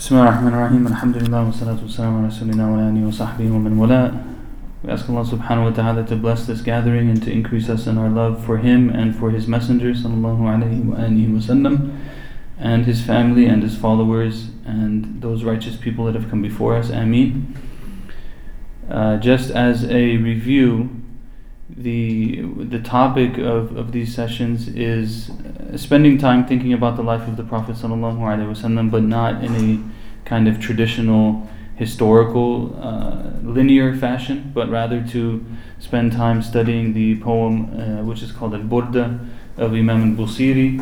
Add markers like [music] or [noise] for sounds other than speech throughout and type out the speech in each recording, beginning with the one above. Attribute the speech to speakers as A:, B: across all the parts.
A: Bismillahirrahmanirrahim. Alhamdulillah wa salatu wa rasulina wa alihi wa sahbihi wa man wala. We ask Allah subhanahu wa ta'ala to bless this gathering and to increase us in our love for Him and for His Messenger sallallahu alayhi wa alihi wasallam and His family and His followers and those righteous people that have come before us. Ameen. Uh, just as a review the the topic of, of these sessions is uh, spending time thinking about the life of the Prophet wasallam, but not in a kind of traditional historical uh, linear fashion, but rather to spend time studying the poem uh, which is called Al Burda of Imam al Busiri.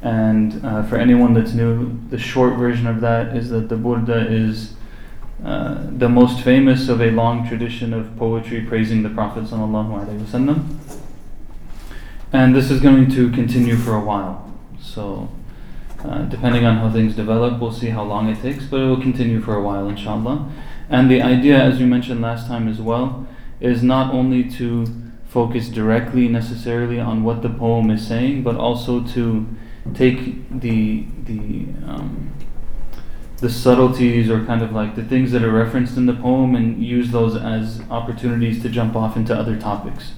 A: And uh, for anyone that's new, the short version of that is that the Burda is uh, the most famous of a long tradition of poetry praising the Prophet ﷺ. And this is going to continue for a while. So, uh, depending on how things develop, we'll see how long it takes, but it will continue for a while, inshallah. And the idea, as we mentioned last time as well, is not only to focus directly necessarily on what the poem is saying, but also to take the the um, the subtleties or kind of like the things that are referenced in the poem and use those as opportunities to jump off into other topics.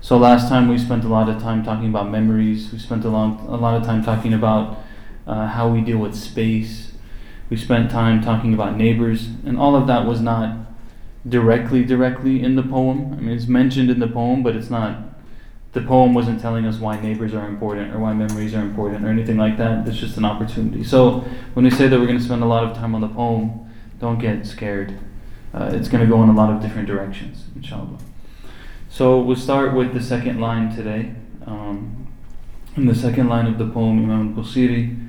A: So last time we spent a lot of time talking about memories. We spent a long a lot of time talking about uh, how we deal with space. We spent time talking about neighbors, and all of that was not directly directly in the poem. I mean, it's mentioned in the poem, but it's not the poem wasn't telling us why neighbors are important or why memories are important or anything like that. It's just an opportunity. So when we say that we're going to spend a lot of time on the poem, don't get scared. Uh, it's going to go in a lot of different directions, inshallah. So we'll start with the second line today. Um, in the second line of the poem, Imam al-Busiri,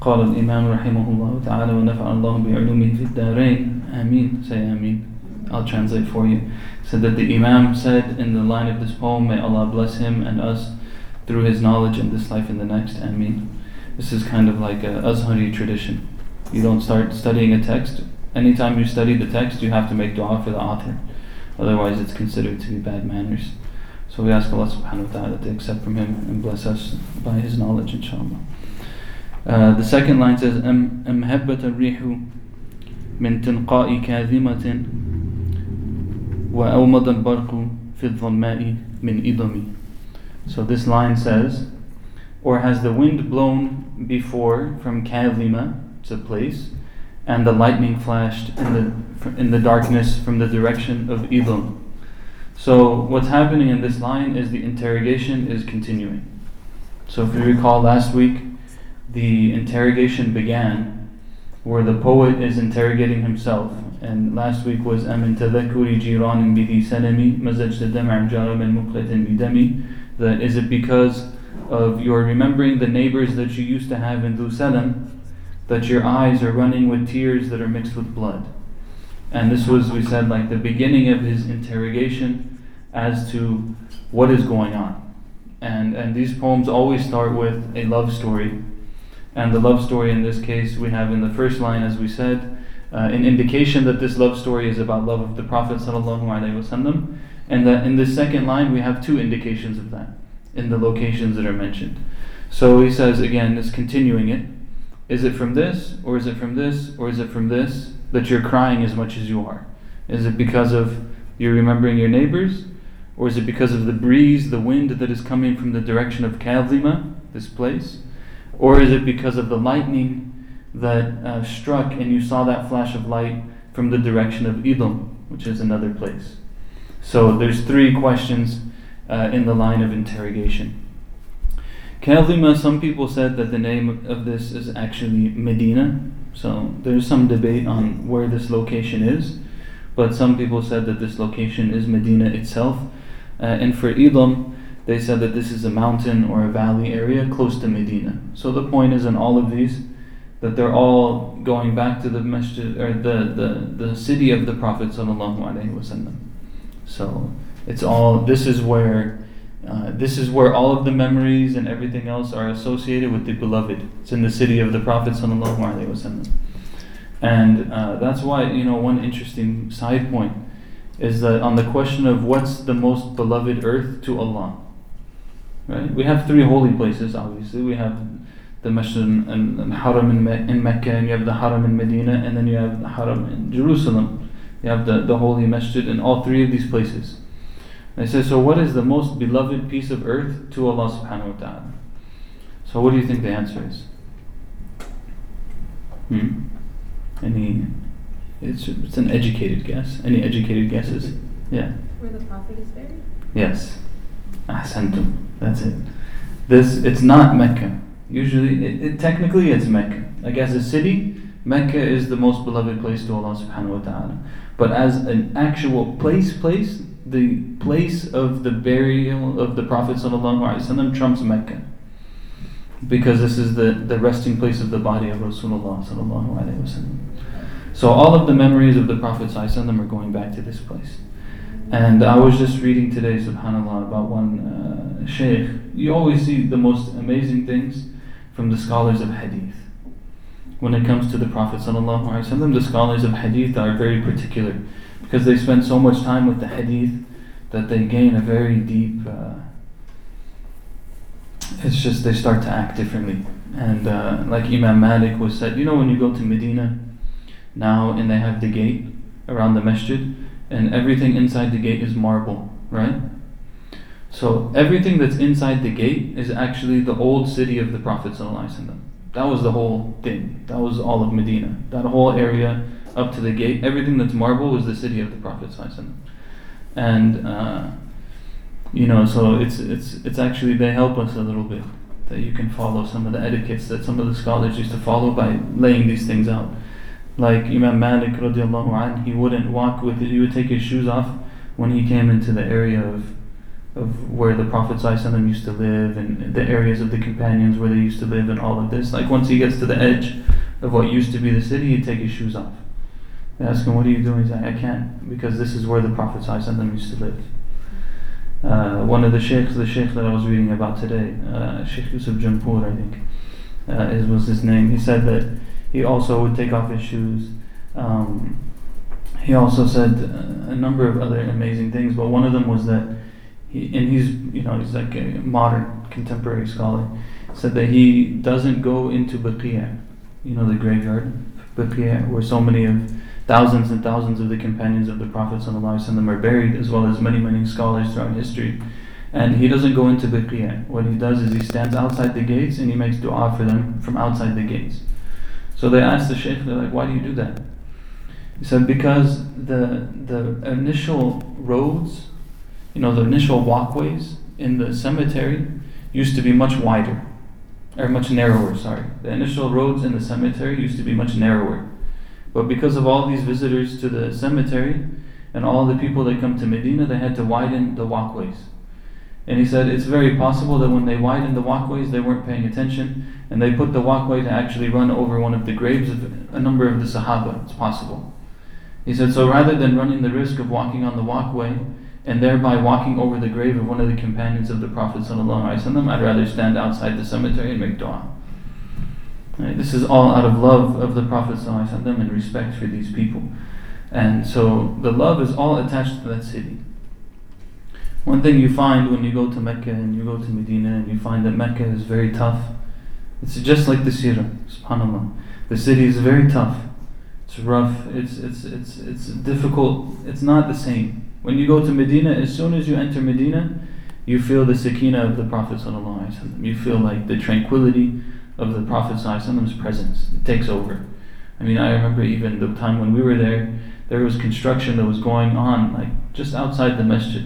A: قال الإمام رحمه الله تعالى ونفع الله بعلومه في الدارين آمين say آمين I'll translate for you. Said that the Imam said in the line of this poem, May Allah bless him and us through his knowledge in this life and the next. Ameen. This is kind of like a Azhari tradition. You don't start studying a text. Anytime you study the text, you have to make dua for the author. Otherwise, it's considered to be bad manners. So we ask Allah subhanahu wa ta'ala to accept from him and bless us by his knowledge, inshallah. Uh, the second line says, أم هبت الريح من تنقاء كاظمة وأومض البرق في الظلماء من إضمي So this line says, or has the wind blown before from Kadhima, it's a place, and the lightning flashed in the in the darkness from the direction of Idom. So what's happening in this line is the interrogation is continuing. So if you recall last week, the interrogation began where the poet is interrogating himself. And last week was أمن تذكر جيران بذي سلمي مزجت دمع جار من مقلة بدمي that is it because of your remembering the neighbors that you used to have in Dhusalam that your eyes are running with tears that are mixed with blood. And this was, we said, like the beginning of his interrogation as to what is going on. And, and these poems always start with a love story and the love story in this case, we have in the first line, as we said, uh, an indication that this love story is about love of the Prophet ﷺ, and that in this second line we have two indications of that in the locations that are mentioned. So he says again, is continuing it. Is it from this, or is it from this, or is it from this that you're crying as much as you are? Is it because of you're remembering your neighbors, or is it because of the breeze, the wind that is coming from the direction of Kadhima, this place? Or is it because of the lightning that uh, struck and you saw that flash of light from the direction of Edom, which is another place? So there's three questions uh, in the line of interrogation. Kalima, some people said that the name of this is actually Medina. So there's some debate on where this location is, but some people said that this location is Medina itself. Uh, and for Edom, they said that this is a mountain or a valley area close to Medina. So the point is in all of these that they're all going back to the masjid or the, the, the city of the Prophet wasallam. So it's all this is where uh, this is where all of the memories and everything else are associated with the beloved. It's in the city of the Prophet wasallam. And uh, that's why, you know, one interesting side point is that on the question of what's the most beloved earth to Allah, Right? We have three holy places, obviously. We have the Masjid and, and Haram in, Me- in Mecca, and you have the Haram in Medina, and then you have the Haram in Jerusalem. You have the, the holy masjid in all three of these places. And it says, so what is the most beloved piece of earth to Allah subhanahu wa ta'ala? So what do you think the answer is? Hmm? Any, it's, it's an educated guess. Any educated guesses? Yeah.
B: Where the Prophet is buried?
A: Yes. Ahsantum. That's it. This, it's not Mecca. Usually, it, it, technically it's Mecca. Like as a city, Mecca is the most beloved place to Allah subhanahu wa ta'ala. But as an actual place, place, the place of the burial of the Prophet wasallam trumps Mecca. Because this is the, the resting place of the body of Rasulullah. So all of the memories of the Prophet wasallam are going back to this place. And I was just reading today, subhanAllah, about one uh, sheikh. You always see the most amazing things from the scholars of hadith. When it comes to the Prophet ﷺ, the scholars of hadith are very particular because they spend so much time with the hadith that they gain a very deep. Uh, it's just they start to act differently. And uh, like Imam Malik was said, you know, when you go to Medina now and they have the gate around the masjid, and everything inside the gate is marble, right? So everything that's inside the gate is actually the old city of the Prophet. That was the whole thing. That was all of Medina. That whole area up to the gate, everything that's marble was the city of the Prophet. And uh, you know, so it's it's it's actually they help us a little bit that you can follow some of the etiquettes that some of the scholars used to follow by laying these things out. Like Imam Malik radiallahu anh, he wouldn't walk with it, he would take his shoes off when he came into the area of of where the Prophet used to live and the areas of the companions where they used to live and all of this. Like once he gets to the edge of what used to be the city, he'd take his shoes off. They ask him, What are you doing? He's like, I can't, because this is where the Prophet used to live. Uh, one of the sheikhs, the sheikh that I was reading about today, uh, Sheikh Yusuf Jampur, I think, uh, is, was his name. He said that he also would take off his shoes. Um, he also said a number of other amazing things, but one of them was that he, and he's you know he's like a modern contemporary scholar, said that he doesn't go into Baqiya, you know the graveyard, Baqiya, where so many of thousands and thousands of the companions of the Prophet ﷺ are buried, as well as many many scholars throughout history. And he doesn't go into Baqiya. What he does is he stands outside the gates and he makes dua for them from outside the gates. So they asked the Shaykh, they're like, why do you do that? He said, because the the initial roads you know, the initial walkways in the cemetery used to be much wider, or much narrower, sorry. The initial roads in the cemetery used to be much narrower. But because of all these visitors to the cemetery and all the people that come to Medina, they had to widen the walkways. And he said it's very possible that when they widened the walkways, they weren't paying attention, and they put the walkway to actually run over one of the graves of a number of the Sahaba. It's possible. He said, so rather than running the risk of walking on the walkway, and thereby walking over the grave of one of the companions of the Prophet ﷺ, I'd rather stand outside the cemetery and make dua. Right? This is all out of love of the Prophet ﷺ and respect for these people. And so the love is all attached to that city. One thing you find when you go to Mecca and you go to Medina and you find that Mecca is very tough. It's just like the Sirah, subhanAllah. The city is very tough. It's rough, it's, it's, it's, it's difficult, it's not the same. When you go to Medina, as soon as you enter Medina, you feel the sakina of the Prophet. You feel like the tranquility of the Prophet presence. It takes over. I mean, I remember even the time when we were there, there was construction that was going on, like just outside the masjid.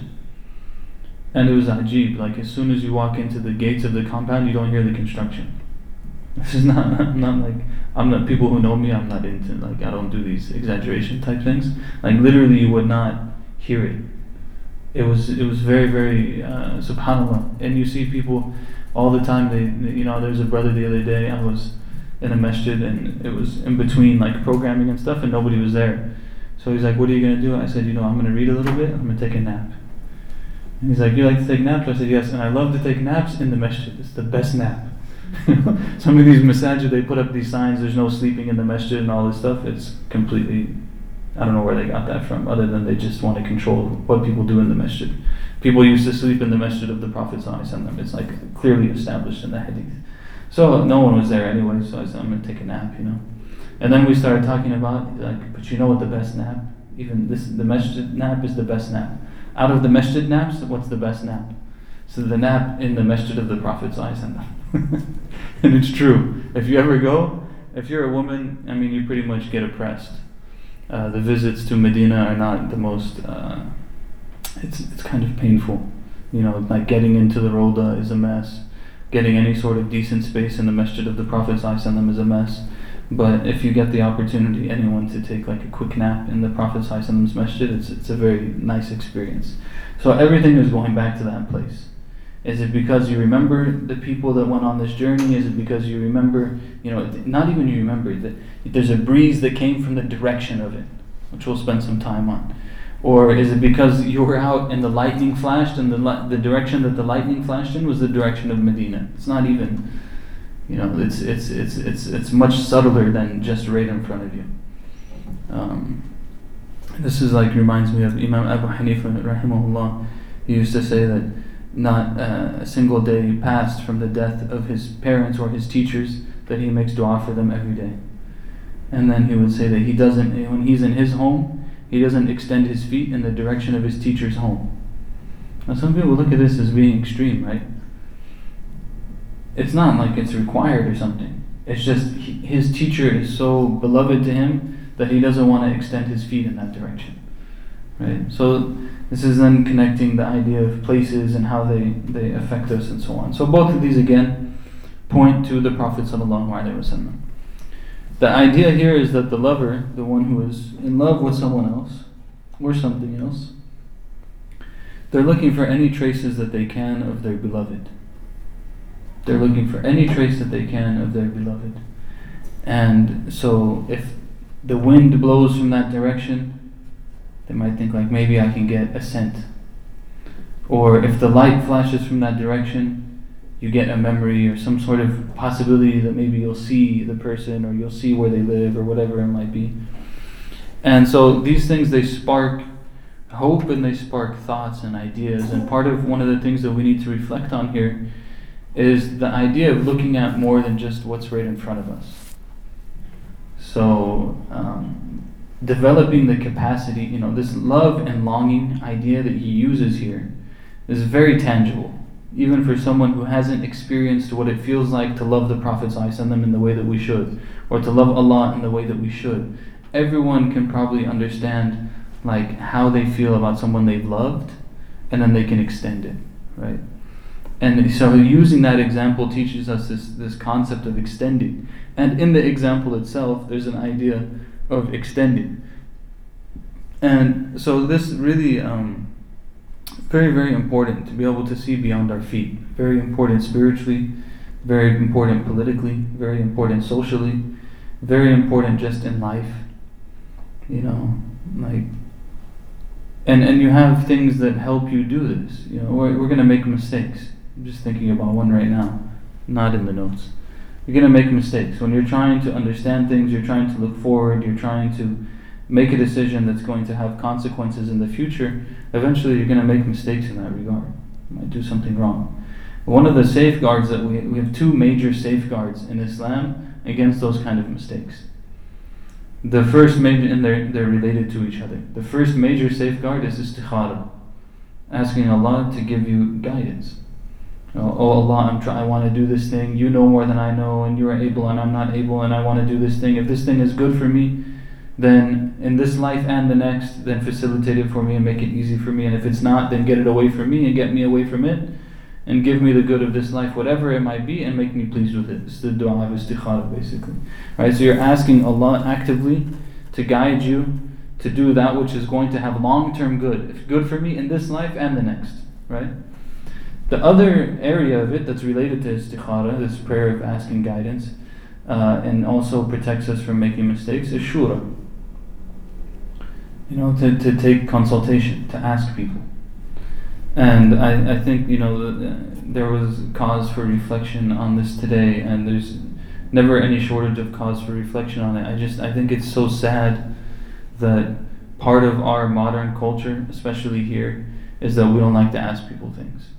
A: And it was ajib, like as soon as you walk into the gates of the compound, you don't hear the construction. [laughs] This is not, I'm not like, I'm not, people who know me, I'm not into, like, I don't do these exaggeration type things. Like, literally, you would not hear it. It was it was very very uh, subhanallah. And you see people all the time. They, you know there's a brother the other day. I was in a masjid and it was in between like programming and stuff and nobody was there. So he's like, "What are you gonna do?" I said, "You know, I'm gonna read a little bit. I'm gonna take a nap." And he's like, "You like to take naps?" I said, "Yes." And I love to take naps in the masjid. It's the best nap. [laughs] Some of these masajid they put up these signs. There's no sleeping in the masjid and all this stuff. It's completely I don't know where they got that from, other than they just want to control what people do in the masjid. People used to sleep in the masjid of the Prophet. It's like clearly established in the hadith. So no one was there anyway, so I said, I'm going to take a nap, you know. And then we started talking about, like, but you know what the best nap? Even this, the masjid nap is the best nap. Out of the masjid naps, what's the best nap? So the nap in the masjid of the Prophet [laughs] and it's true. If you ever go, if you're a woman, I mean, you pretty much get oppressed. Uh, the visits to Medina are not the most. Uh, it's it's kind of painful. You know, like getting into the Roda is a mess. Getting any sort of decent space in the masjid of the Prophet is a mess. But if you get the opportunity, anyone to take like a quick nap in the Prophet masjid, it's it's a very nice experience. So everything is going back to that place. Is it because you remember the people that went on this journey? Is it because you remember, you know, not even you remember that there's a breeze that came from the direction of it, which we'll spend some time on. Or is it because you were out and the lightning flashed and the, the direction that the lightning flashed in was the direction of Medina? It's not even, you know, it's, it's, it's, it's, it's much subtler than just right in front of you. Um, this is like reminds me of Imam Abu Hanifa, rahimahullah. He used to say that not uh, a single day passed from the death of his parents or his teachers that he makes dua for them every day. And then he would say that he doesn't, when he's in his home, he doesn't extend his feet in the direction of his teacher's home. Now, some people look at this as being extreme, right? It's not like it's required or something. It's just his teacher is so beloved to him that he doesn't want to extend his feet in that direction. Right? So this is then connecting the idea of places and how they, they affect us and so on. So both of these again point to the Prophet ﷺ. The idea here is that the lover, the one who is in love with someone else or something else, they're looking for any traces that they can of their beloved. They're looking for any trace that they can of their beloved. And so if the wind blows from that direction, they might think like maybe I can get a scent. Or if the light flashes from that direction, you get a memory or some sort of possibility that maybe you'll see the person or you'll see where they live or whatever it might be. And so these things they spark hope and they spark thoughts and ideas. And part of one of the things that we need to reflect on here is the idea of looking at more than just what's right in front of us. So um, developing the capacity, you know, this love and longing idea that he uses here is very tangible. Even for someone who hasn't experienced what it feels like to love the Prophet them in the way that we should, or to love Allah in the way that we should. Everyone can probably understand like how they feel about someone they've loved, and then they can extend it, right? And so using that example teaches us this, this concept of extending. And in the example itself, there's an idea of extending. And so this really um, very very important to be able to see beyond our feet. Very important spiritually, very important politically, very important socially, very important just in life. You know, like and and you have things that help you do this. You know, we're, we're gonna make mistakes. I'm just thinking about one right now, not in the notes you're going to make mistakes. When you're trying to understand things, you're trying to look forward, you're trying to make a decision that's going to have consequences in the future, eventually you're going to make mistakes in that regard. You might do something wrong. One of the safeguards that we, we have two major safeguards in Islam against those kind of mistakes. The first major, and they're, they're related to each other. The first major safeguard is istikhara, asking Allah to give you guidance oh Allah, I'm try- I want to do this thing. You know more than I know, and you are able, and I'm not able, and I want to do this thing. If this thing is good for me, then in this life and the next, then facilitate it for me and make it easy for me. And if it's not, then get it away from me and get me away from it, and give me the good of this life, whatever it might be, and make me pleased with it. It's the dua of istikhara, basically. Right. So you're asking Allah actively to guide you to do that which is going to have long-term good, if good for me in this life and the next. Right. The other area of it that's related to istikhara, this prayer of asking guidance, uh, and also protects us from making mistakes, is shura. You know, to, to take consultation, to ask people. And I, I think, you know, there was cause for reflection on this today, and there's never any shortage of cause for reflection on it. I just, I think it's so sad that part of our modern culture, especially here, is that we don't like to ask people things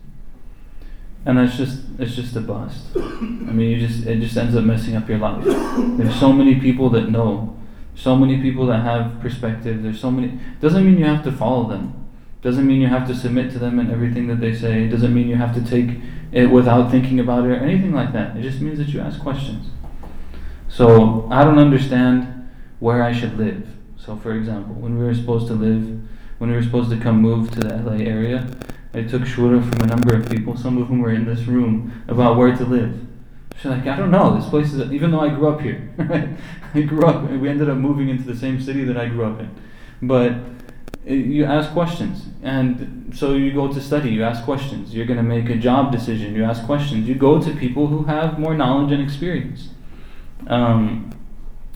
A: and that's just it's just a bust. I mean, you just it just ends up messing up your life. There's so many people that know, so many people that have perspective. There's so many. Doesn't mean you have to follow them. Doesn't mean you have to submit to them and everything that they say. It doesn't mean you have to take it without thinking about it or anything like that. It just means that you ask questions. So I don't understand where I should live. So for example, when we were supposed to live, when we were supposed to come move to the LA area, I took shura from a number of people, some of whom were in this room, about where to live. She's like, I don't know. This place is, even though I grew up here? [laughs] I grew up, we ended up moving into the same city that I grew up in. But you ask questions. And so you go to study, you ask questions. You're going to make a job decision, you ask questions. You go to people who have more knowledge and experience. Um,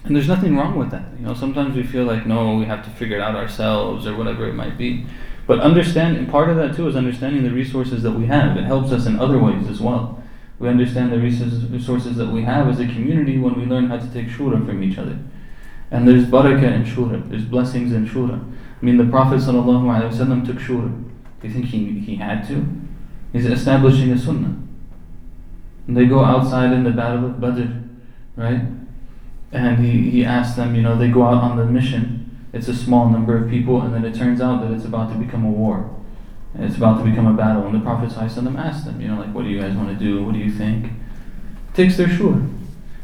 A: and there's nothing wrong with that. You know, sometimes we feel like, no, we have to figure it out ourselves or whatever it might be. But understand, and part of that too is understanding the resources that we have. It helps us in other ways as well. We understand the resources that we have as a community when we learn how to take shura from each other. And there's barakah in shura, there's blessings in shura. I mean, the Prophet ﷺ took shura. Do you think he, he had to? He's establishing a sunnah. And they go outside in the battle of Badr, right? And he, he asked them, you know, they go out on the mission. It's a small number of people, and then it turns out that it's about to become a war. And it's about to become a battle. And the Prophet asked them, you know, like, what do you guys want to do? What do you think? Takes their shura.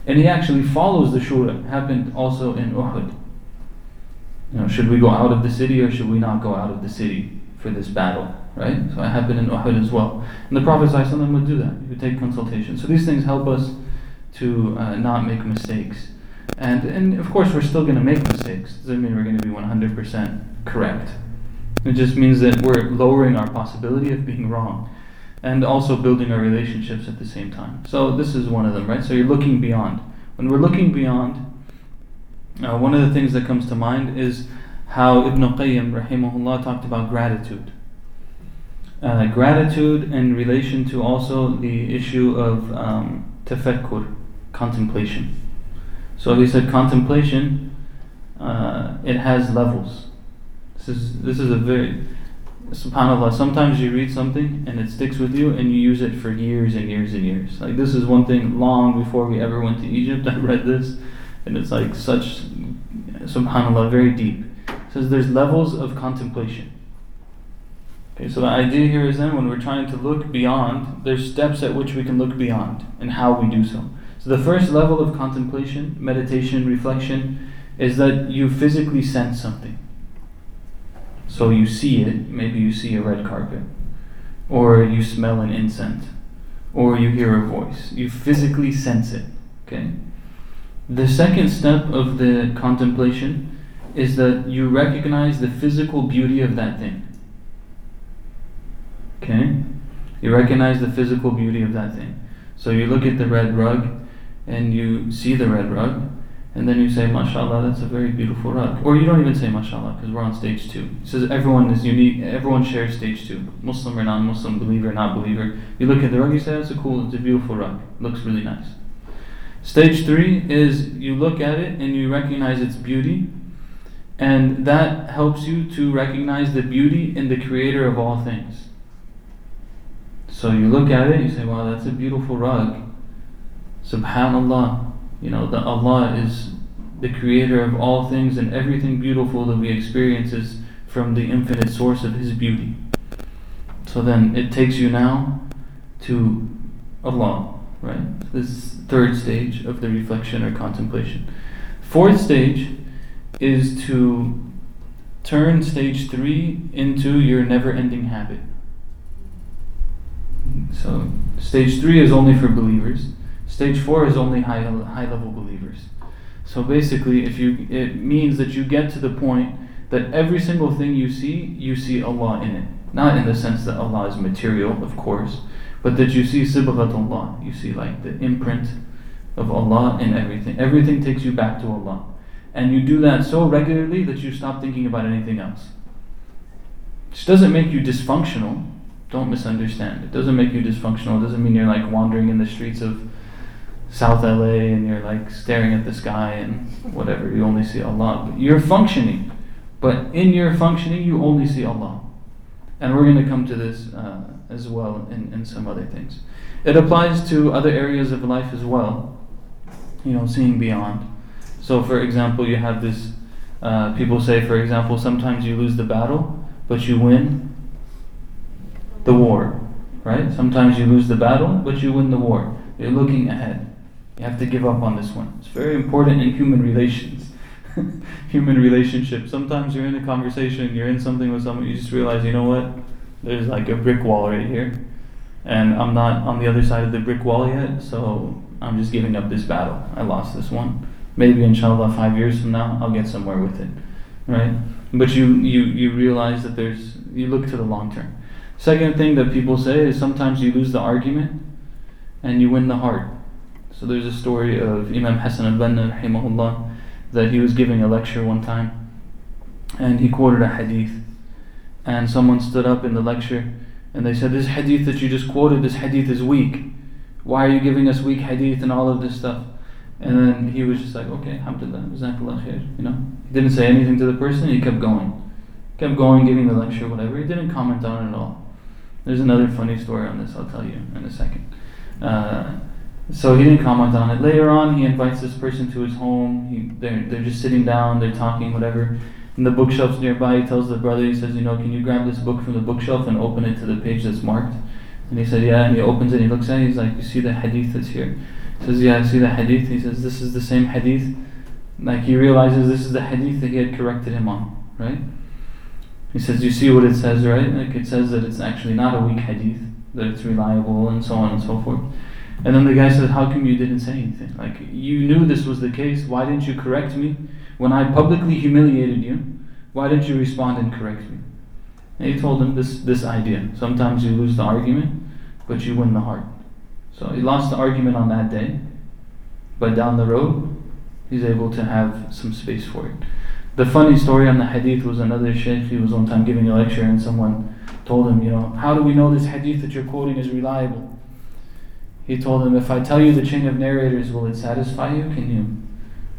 A: And he actually follows the shura. Happened also in Uhud. You know, should we go out of the city or should we not go out of the city for this battle? Right? So it happened in Uhud as well. And the Prophet ﷺ would do that. He would take consultation. So these things help us to uh, not make mistakes. And, and of course, we're still going to make mistakes. Doesn't mean we're going to be 100% correct. It just means that we're lowering our possibility of being wrong and also building our relationships at the same time. So this is one of them, right? So you're looking beyond. When we're looking beyond, uh, one of the things that comes to mind is how Ibn Qayyim rahimahullah talked about gratitude. Uh, gratitude in relation to also the issue of um, tafakkur, contemplation. So he said contemplation, uh, it has levels. This is this is a very subhanallah sometimes you read something and it sticks with you and you use it for years and years and years like this is one thing long before we ever went to egypt [laughs] i read this and it's like such, subhanAllah, very deep. It says there's levels of contemplation. Okay, so the idea here is then when we're trying to look beyond, there's steps at which we can look beyond and how we do so. So the first level of contemplation, meditation, reflection, is that you physically sense something. So you see it, maybe you see a red carpet, or you smell an incense, or you hear a voice. You physically sense it. Okay? The second step of the contemplation is that you recognize the physical beauty of that thing. Okay? You recognize the physical beauty of that thing. So you look at the red rug and you see the red rug, and then you say, MashaAllah, that's a very beautiful rug. Or you don't even say MashaAllah because we're on stage two. It says everyone is unique, everyone shares stage two. Muslim or non Muslim, believer or not believer. You look at the rug, you say, that's a cool, it's a beautiful rug. Looks really nice. Stage three is you look at it and you recognize its beauty, and that helps you to recognize the beauty in the creator of all things. So you look at it, you say, wow, that's a beautiful rug. Subhanallah. You know, that Allah is the creator of all things and everything beautiful that we experience is from the infinite source of His beauty. So then it takes you now to Allah right? This third stage of the reflection or contemplation. Fourth stage is to turn stage three into your never ending habit. So, stage three is only for believers, stage four is only high, high level believers. So, basically, if you, it means that you get to the point that every single thing you see, you see Allah in it. Not in the sense that Allah is material, of course, but that you see Allah, you see like the imprint of Allah in everything. Everything takes you back to Allah. And you do that so regularly that you stop thinking about anything else. This doesn't make you dysfunctional. Don't misunderstand. It doesn't make you dysfunctional. It doesn't mean you're like wandering in the streets of South LA and you're like staring at the sky and whatever. You only see Allah. But You're functioning. But in your functioning, you only see Allah. And we're going to come to this. Uh, as well in, in some other things. It applies to other areas of life as well, you know, seeing beyond. So, for example, you have this, uh, people say, for example, sometimes you lose the battle, but you win the war, right? Sometimes you lose the battle, but you win the war. You're looking ahead. You have to give up on this one. It's very important in human relations. [laughs] human relationships. Sometimes you're in a conversation, you're in something with someone, you just realize, you know what? There's like a brick wall right here. And I'm not on the other side of the brick wall yet, so I'm just giving up this battle. I lost this one. Maybe inshallah five years from now I'll get somewhere with it. Right? But you, you, you realize that there's you look to the long term. Second thing that people say is sometimes you lose the argument and you win the heart. So there's a story of Imam Hassan al-Banna rahimahullah that he was giving a lecture one time and he quoted a hadith. And someone stood up in the lecture and they said this hadith that you just quoted this hadith is weak. Why are you giving us weak hadith and all of this stuff? And then he was just like okay alhamdulillah khair you know? He didn't say anything to the person he kept going. Kept going giving the lecture whatever. He didn't comment on it at all. There's another funny story on this I'll tell you in a second. Uh, so he didn't comment on it. Later on, he invites this person to his home. He, they're, they're just sitting down, they're talking, whatever. In the bookshelves nearby, he tells the brother, he says, You know, can you grab this book from the bookshelf and open it to the page that's marked? And he said, Yeah. And he opens it, he looks at it, he's like, You see the hadith that's here? He says, Yeah, I see the hadith. He says, This is the same hadith. Like he realizes this is the hadith that he had corrected him on, right? He says, You see what it says, right? Like it says that it's actually not a weak hadith, that it's reliable, and so on and so forth. And then the guy said, How come you didn't say anything? Like, you knew this was the case. Why didn't you correct me? When I publicly humiliated you, why didn't you respond and correct me? And he told him this, this idea. Sometimes you lose the argument, but you win the heart. So he lost the argument on that day, but down the road, he's able to have some space for it. The funny story on the hadith was another sheikh, he was one time giving a lecture, and someone told him, You know, how do we know this hadith that you're quoting is reliable? He told him, If I tell you the chain of narrators, will it satisfy you? Can you?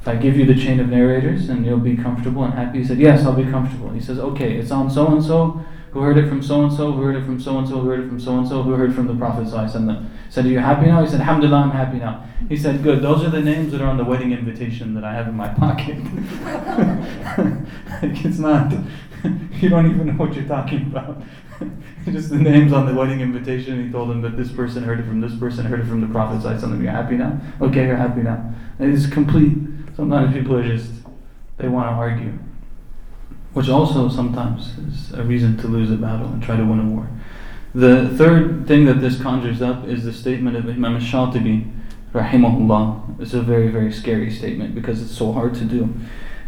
A: If I give you the chain of narrators and you'll be comfortable and happy? He said, Yes, I'll be comfortable. He says, Okay, it's on so and so, who heard it from so and so, who heard it from so and so, who heard it from so and so, who heard from the Prophet. I said, Are you happy now? He said, Alhamdulillah, I'm happy now. He said, Good, those are the names that are on the wedding invitation that I have in my pocket. [laughs] like, it's not, [laughs] you don't even know what you're talking about. [laughs] just the names on the wedding invitation. He told them that this person heard it from this person, heard it from the prophet. Them, You're happy now? Okay, you're happy now. And it's complete. Sometimes people are just, they want to argue. Which also sometimes is a reason to lose a battle and try to win a war. The third thing that this conjures up is the statement of Imam Shatibi, rahimahullah. It's a very, very scary statement because it's so hard to do.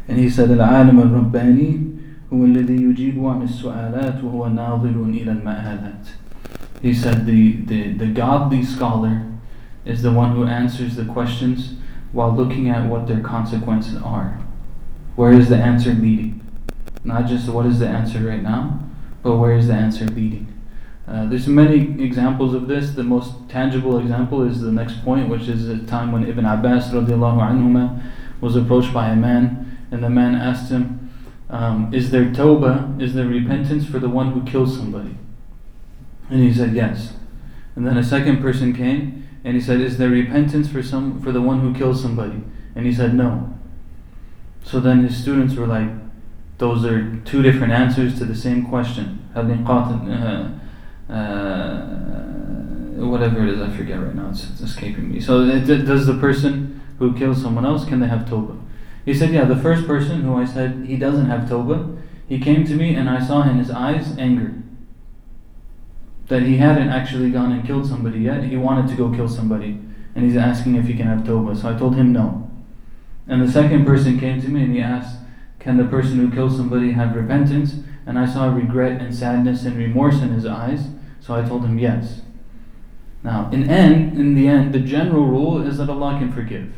A: And he said, Al-alim al-rabbani هو الذي يجيب عن السؤالات وهو ناظر إلى المآلات. He said the, the, the godly scholar is the one who answers the questions while looking at what their consequences are. Where is the answer leading? Not just what is the answer right now, but where is the answer leading? Uh, there's many examples of this. The most tangible example is the next point, which is a time when Ibn Abbas anhuma, was approached by a man, and the man asked him, um, Is there tawbah, is there repentance for the one who kills somebody? And he said, Yes. And then a second person came and he said, Is there repentance for some for the one who kills somebody? And he said, No. So then his students were like, Those are two different answers to the same question. Uh, uh, whatever it is, I forget right now, it's, it's escaping me. So, does the person who kills someone else, can they have tawbah? He said, Yeah, the first person who I said he doesn't have Tawbah, he came to me and I saw in his eyes anger. That he hadn't actually gone and killed somebody yet. He wanted to go kill somebody. And he's asking if he can have Tawbah. So I told him no. And the second person came to me and he asked, Can the person who kills somebody have repentance? And I saw regret and sadness and remorse in his eyes. So I told him yes. Now, in end, in the end, the general rule is that Allah can forgive.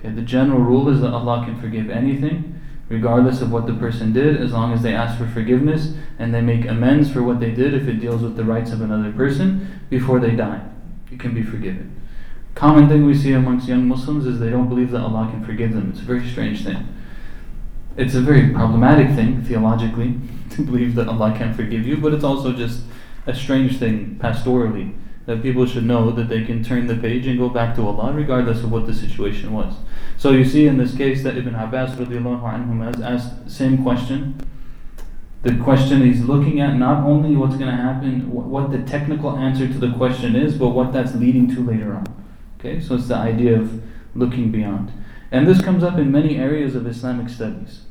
A: Okay, the general rule is that Allah can forgive anything, regardless of what the person did, as long as they ask for forgiveness and they make amends for what they did if it deals with the rights of another person before they die. It can be forgiven. Common thing we see amongst young Muslims is they don't believe that Allah can forgive them. It's a very strange thing. It's a very problematic thing theologically [laughs] to believe that Allah can forgive you, but it's also just a strange thing pastorally that people should know that they can turn the page and go back to Allah regardless of what the situation was. So you see in this case that Ibn Abbas has asked the same question. The question he's looking at not only what's going to happen, what the technical answer to the question is, but what that's leading to later on. Okay, so it's the idea of looking beyond. And this comes up in many areas of Islamic studies.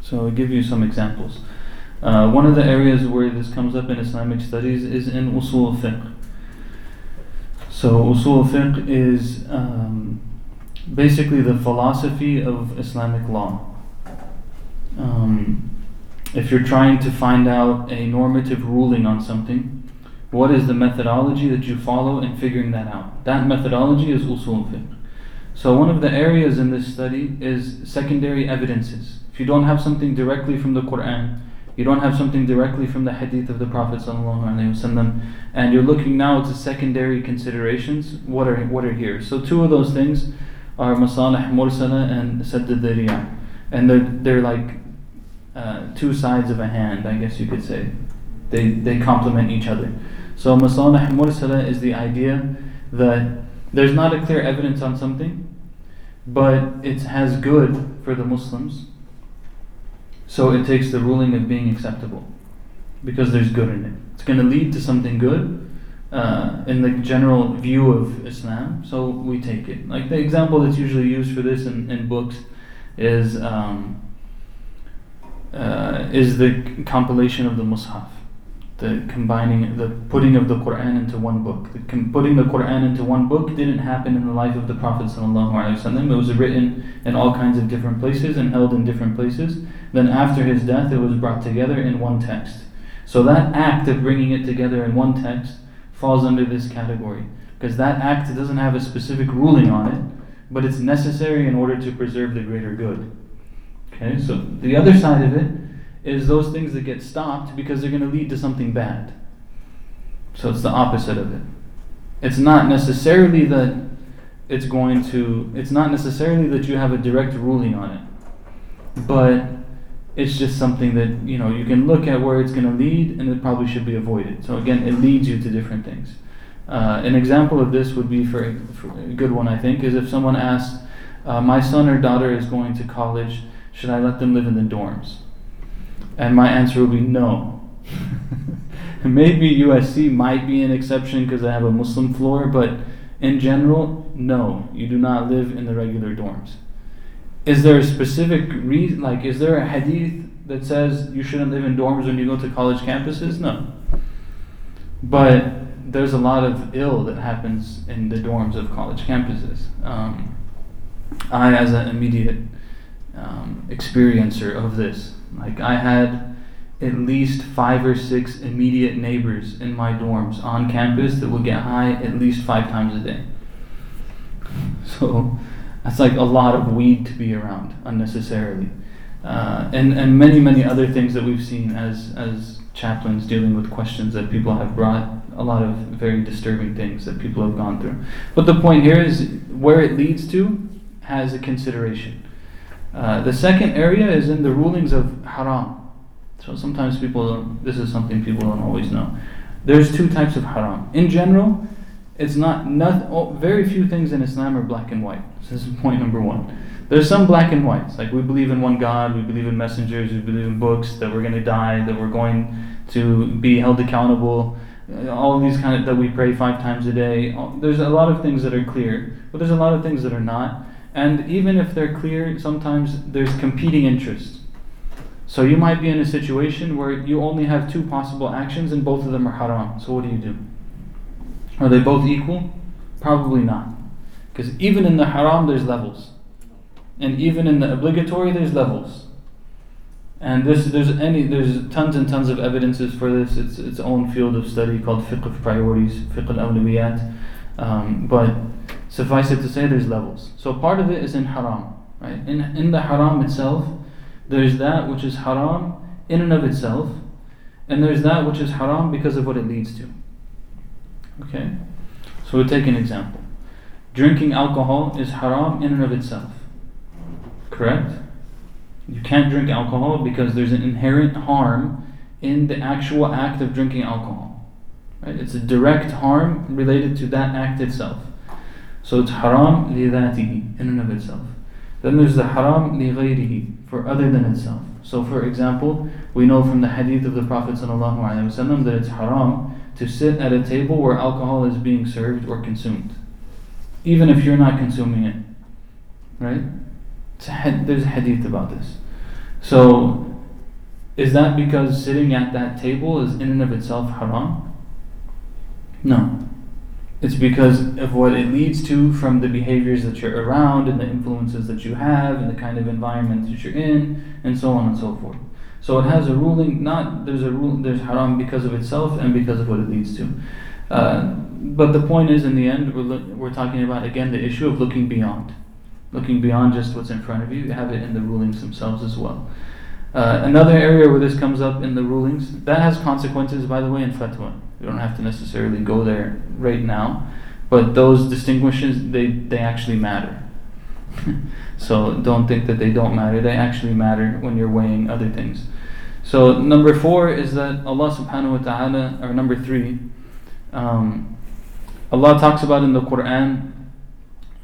A: So I'll give you some examples. Uh, one of the areas where this comes up in Islamic studies is in usul al-fiqh. So usul al-fiqh is um, basically the philosophy of Islamic law. Um, if you're trying to find out a normative ruling on something, what is the methodology that you follow in figuring that out? That methodology is usul fiqh. So one of the areas in this study is secondary evidences. If you don't have something directly from the Quran, you don't have something directly from the hadith of the Prophet and you're looking now to secondary considerations, what are what are here? So two of those things are masalih mursala and sadd al And they're they're like uh, two sides of a hand, I guess you could say. They they complement each other. So masalih mursala is the idea that there's not a clear evidence on something, but it has good for the Muslims. So it takes the ruling of being acceptable because there's good in it. It's going to lead to something good uh, in the general view of Islam, so we take it. Like the example that's usually used for this in, in books is um, uh, is the compilation of the Mus'haf the combining, the putting of the Quran into one book. The com- putting the Quran into one book didn't happen in the life of the Prophet. It was written in all kinds of different places and held in different places. Then after his death, it was brought together in one text. So that act of bringing it together in one text falls under this category because that act doesn't have a specific ruling on it, but it's necessary in order to preserve the greater good. Okay, so the other side of it is those things that get stopped because they're going to lead to something bad. So it's the opposite of it. It's not necessarily that it's going to, it's not necessarily that you have a direct ruling on it, but it's just something that, you know, you can look at where it's going to lead and it probably should be avoided. So again, it leads you to different things. Uh, an example of this would be for, for, a good one, I think, is if someone asks, uh, My son or daughter is going to college, should I let them live in the dorms? And my answer would be no. [laughs] Maybe USC might be an exception because i have a Muslim floor, but in general, no, you do not live in the regular dorms. Is there a specific reason, like, is there a hadith that says you shouldn't live in dorms when you go to college campuses? No. But there's a lot of ill that happens in the dorms of college campuses. Um, I, as an immediate um, experiencer of this, like I had at least five or six immediate neighbors in my dorms on campus that would get high at least five times a day. So that's like a lot of weed to be around unnecessarily. Uh, and, and many, many other things that we've seen as, as chaplains dealing with questions that people have brought, a lot of very disturbing things that people have gone through. But the point here is where it leads to has a consideration. Uh, the second area is in the rulings of haram. So sometimes people, this is something people don't always know. There's two types of haram. In general, it's not, not oh, very few things in Islam are black and white. This is point number one. There's some black and whites. Like we believe in one God, we believe in messengers, we believe in books, that we're going to die, that we're going to be held accountable. Uh, all these kind of that we pray five times a day. There's a lot of things that are clear, but there's a lot of things that are not. And even if they're clear, sometimes there's competing interests. So you might be in a situation where you only have two possible actions and both of them are haram. So what do you do? Are they both equal? Probably not. Because even in the haram, there's levels. And even in the obligatory, there's levels. And this, there's any, there's tons and tons of evidences for this. It's its own field of study called fiqh of priorities, fiqh al-awlawiyat. Um, but Suffice it to say, there's levels. So part of it is in haram, right? In in the haram itself, there's that which is haram in and of itself, and there's that which is haram because of what it leads to. Okay, so we'll take an example. Drinking alcohol is haram in and of itself. Correct? You can't drink alcohol because there's an inherent harm in the actual act of drinking alcohol. Right? It's a direct harm related to that act itself. So it's haram لذاته in and of itself. Then there's the haram لغيره for other than itself. So for example, we know from the hadith of the Prophet ﷺ that it's haram to sit at a table where alcohol is being served or consumed. Even if you're not consuming it. Right? A, there's a hadith about this. So is that because sitting at that table is in and of itself haram? No. It's because of what it leads to from the behaviors that you're around and the influences that you have and the kind of environment that you're in and so on and so forth. So it has a ruling, not there's a rule, there's haram because of itself and because of what it leads to. Uh, but the point is, in the end, we're, we're talking about again the issue of looking beyond, looking beyond just what's in front of you. You have it in the rulings themselves as well. Uh, another area where this comes up in the rulings, that has consequences, by the way, in fatwa. You don't have to necessarily go there right now, but those distinctions, they, they actually matter. [laughs] so don't think that they don't matter. They actually matter when you're weighing other things. So number four is that Allah subhanahu wa ta'ala, or number three, um, Allah talks about in the Quran,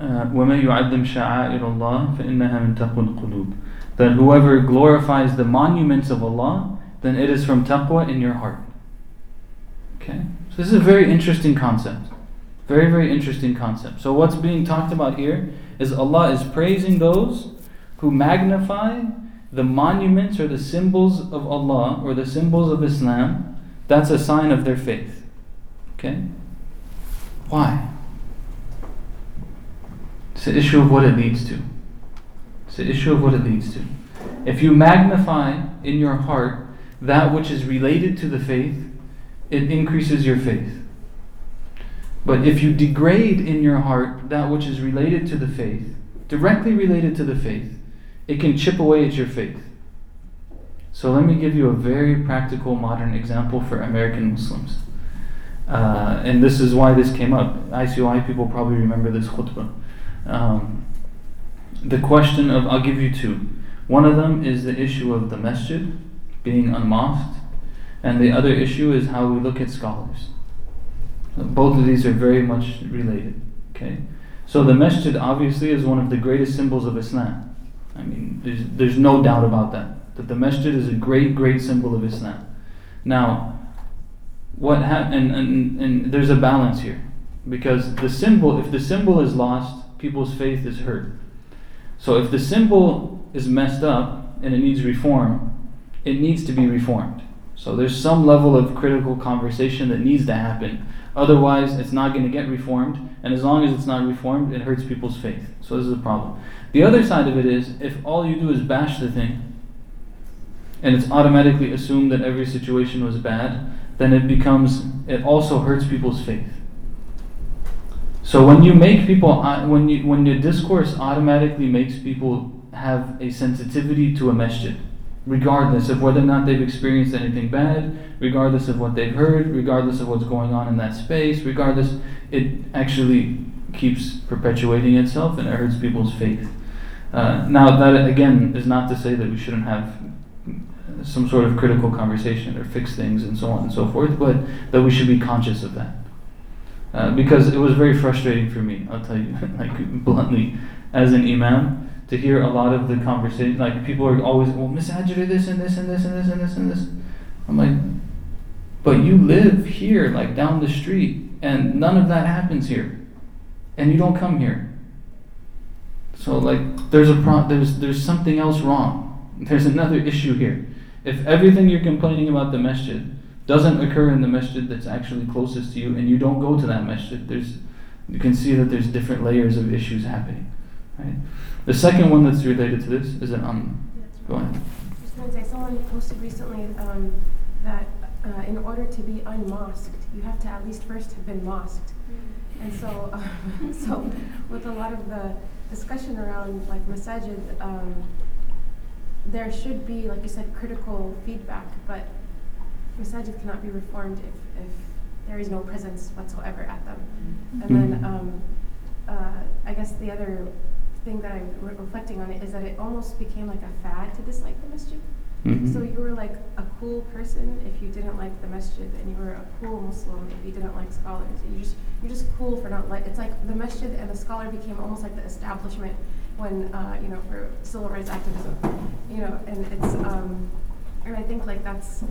A: uh, وَمَن يُعَظِّمْ شَعَائِرَ اللَّهِ فَإِنَّهَا مِن تَقْوَى الْقُلُوبِ That whoever glorifies the monuments of Allah, then it is from taqwa in your heart. Okay? So this is a very interesting concept. Very, very interesting concept. So what's being talked about here is Allah is praising those who magnify the monuments or the symbols of Allah or the symbols of Islam. That's a sign of their faith. Okay? Why? It's the issue of what it leads to. It's the issue of what it leads to. If you magnify in your heart that which is related to the faith, it increases your faith. But if you degrade in your heart that which is related to the faith, directly related to the faith, it can chip away at your faith. So let me give you a very practical modern example for American Muslims. Uh, and this is why this came up. ICOI people probably remember this khutbah. Um, the question of, I'll give you two. One of them is the issue of the masjid being unmosqued, and the other issue is how we look at scholars. Both of these are very much related. Okay, so the masjid obviously is one of the greatest symbols of Islam. I mean, there's, there's no doubt about that. That the masjid is a great, great symbol of Islam. Now, what ha- and, and, and there's a balance here because the symbol, if the symbol is lost, people's faith is hurt. So if the symbol is messed up and it needs reform, it needs to be reformed. So there's some level of critical conversation that needs to happen. Otherwise, it's not going to get reformed, and as long as it's not reformed, it hurts people's faith. So this is a problem. The other side of it is if all you do is bash the thing, and it's automatically assumed that every situation was bad, then it becomes, it also hurts people's faith. So when you make people, uh, when you when your discourse automatically makes people have a sensitivity to a masjid, regardless of whether or not they've experienced anything bad, regardless of what they've heard, regardless of what's going on in that space, regardless, it actually keeps perpetuating itself and it hurts people's faith. Uh, now that again is not to say that we shouldn't have some sort of critical conversation or fix things and so on and so forth, but that we should be conscious of that. Uh, because it was very frustrating for me, I'll tell you, [laughs] like bluntly, as an imam, to hear a lot of the conversation. Like people are always, well, masajid are this and this and this and this and this and this. I'm like, but you live here, like down the street, and none of that happens here, and you don't come here. So like, there's a pro- there's there's something else wrong. There's another issue here. If everything you're complaining about the masjid doesn't occur in the masjid that's actually closest to you and you don't go to that masjid, there's you can see that there's different layers of issues happening. Right? The second one that's related to this is an um go ahead.
B: I was going to say someone posted recently um, that uh, in order to be unmosqued, you have to at least first have been mosqued. And so, [laughs] um, so with a lot of the discussion around like masajid, um, there should be, like you said, critical feedback, but masajid cannot be reformed if, if there is no presence whatsoever at them. And then
A: Mhm.
B: um, uh, I guess the other thing that I'm re- reflecting on it is that it almost became like a fad to dislike the masjid.
A: Mhm.
B: So you were like a cool person if you didn't like the masjid, and you were a cool Muslim if you didn't like scholars. You just you're just cool for not like. It's like the masjid and the scholar became almost like the establishment when uh, you know for civil rights activism. You know, and it's um, and I think like that's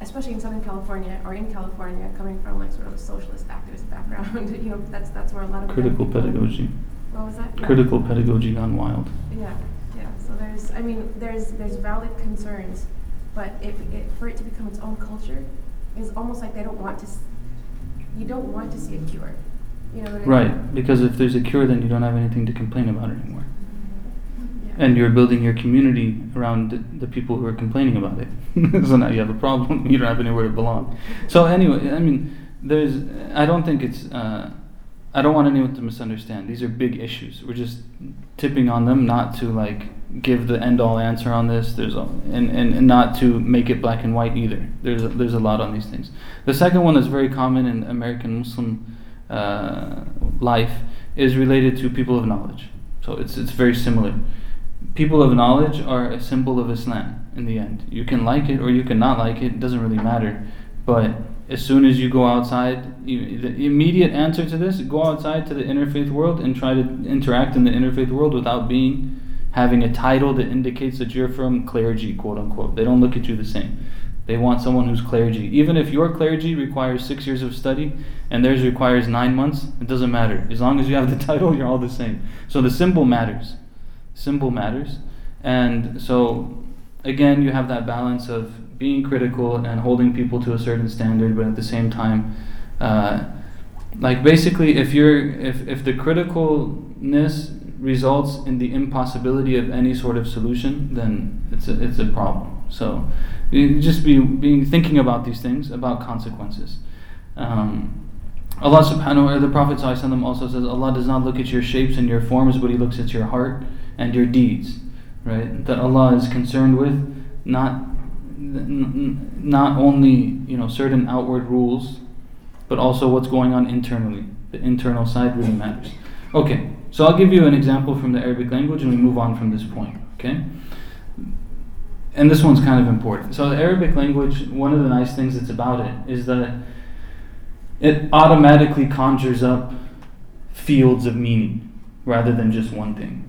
B: especially in Southern California or in California, coming from like sort of a socialist activist background. [laughs] you know, that's that's where a lot of
A: Critical pedagogy.
B: What was that? Yeah.
A: Critical pedagogy gone wild.
B: Yeah, yeah. So there's, I mean, there's there's valid concerns, but if it, for it to become its own culture, is almost like they don't want to. s- You don't want to see a cure. You know what I mean?
A: Right, because if there's a cure, then you don't have anything to complain about anymore.
B: Yeah.
A: And you're building your community around the, the people who are complaining about it. [laughs] so now you have a problem. [laughs] You don't have anywhere to belong. So anyway, I mean, there's. I don't think it's. Uh, I don't want anyone to misunderstand. These are big issues. We're just tipping on them, not to like give the end all answer on this. There's a, and, and and not to make it black and white either. There's a, there's a lot on these things. The second one that's very common in American Muslim uh, life is related to people of knowledge. So it's it's very similar. People of knowledge are a symbol of Islam in the end. You can like it or you can not like it. It doesn't really matter. But as soon as you go outside, you, the immediate answer to this: go outside to the interfaith world and try to interact in the interfaith world without being having a title that indicates that you're from clergy, quote unquote. They don't look at you the same. They want someone who's clergy. Even if your clergy requires six years of study and theirs requires nine months, it doesn't matter. As long as you have the [laughs] title, you're all the same. So the symbol matters. Symbol matters. And so, again, you have that balance of being critical and holding people to a certain standard, but at the same time, uh, like basically, if you're if if the criticalness results in the impossibility of any sort of solution, then it's a, it's a problem. So, just be being thinking about these things about consequences. Um, Allah subhanahu wa ta'ala, the Prophet also says, Allah does not look at your shapes and your forms, but He looks at your heart and your deeds. Right? That Allah is concerned with not n- not only you know certain outward rules, but also what's going on internally. The internal side really matters. Okay, so I'll give you an example from the Arabic language, and we move on from this point. Okay. And this one's kind of important. So the Arabic language, one of the nice things that's about it is that it automatically conjures up fields of meaning rather than just one thing.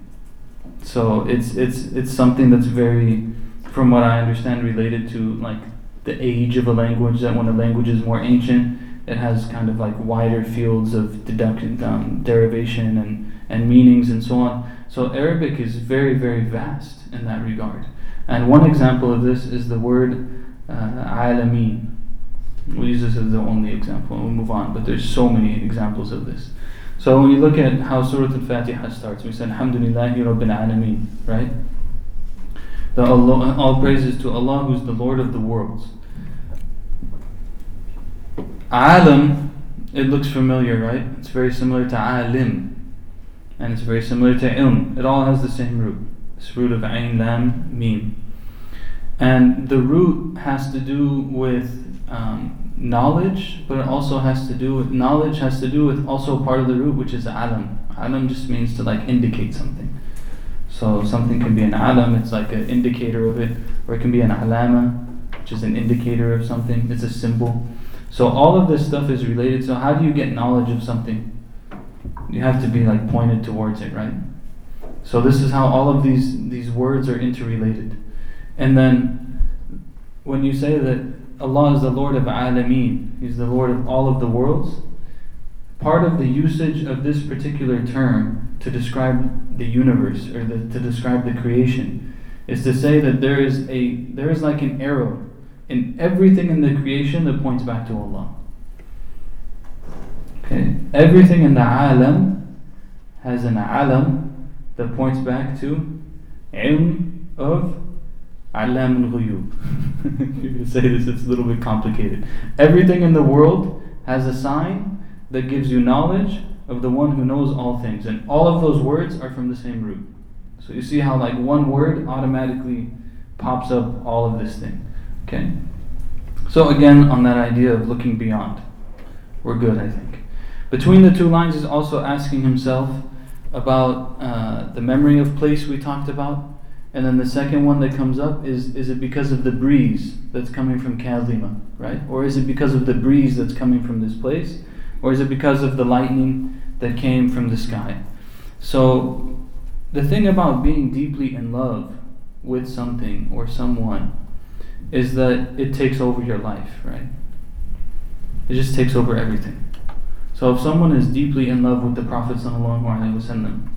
A: So it's it's it's something that's very, from what I understand, related to like the age of a language. That when a language is more ancient, it has kind of like wider fields of deduction, um, derivation, and and meanings and so on. So Arabic is very very vast in that regard. And one example of this is the word uh, alameen. We'll use this as the only example and we'll move on, but there's so many examples of this. So when you look at how Surah Al-Fatiha starts, we said Alhamdulillahi Rabbil Alameen, right? The Allah, all praises to Allah who's the Lord of the worlds. Alam, it looks familiar, right? It's very similar to alim. And it's very similar to ilm. It all has the same root. This root of ain, lam, mim. And the root has to do with um, knowledge, but it also has to do with knowledge has to do with also part of the root, which is alam. Alam just means to like indicate something. So something can be an alam, it's like an indicator of it, or it can be an alama, which is an indicator of something. It's a symbol. So all of this stuff is related. So how do you get knowledge of something? You have to be like pointed towards it, right? So this is how all of these these words are interrelated. And then when you say that Allah is the Lord of Alameen, He's the Lord of all of the worlds, part of the usage of this particular term to describe the universe or the, to describe the creation is to say that there is a there is like an arrow in everything in the creation that points back to Allah. Okay, everything in the alam has an alam that points back to ilm of alam going to say this, it's a little bit complicated. Everything in the world has a sign that gives you knowledge of the one who knows all things. And all of those words are from the same root. So you see how like one word automatically pops up all of this thing. Okay? So again, on that idea of looking beyond, we're good, I think. Between the two lines, is also asking himself about uh, the memory of place we talked about, And then the second one that comes up is is it because of the breeze that's coming from Kadhima, right? Or is it because of the breeze that's coming from this place? Or is it because of the lightning that came from the sky? So the thing about being deeply in love with something or someone is that it takes over your life, right? It just takes over everything. So if someone is deeply in love with the Prophet ﷺ,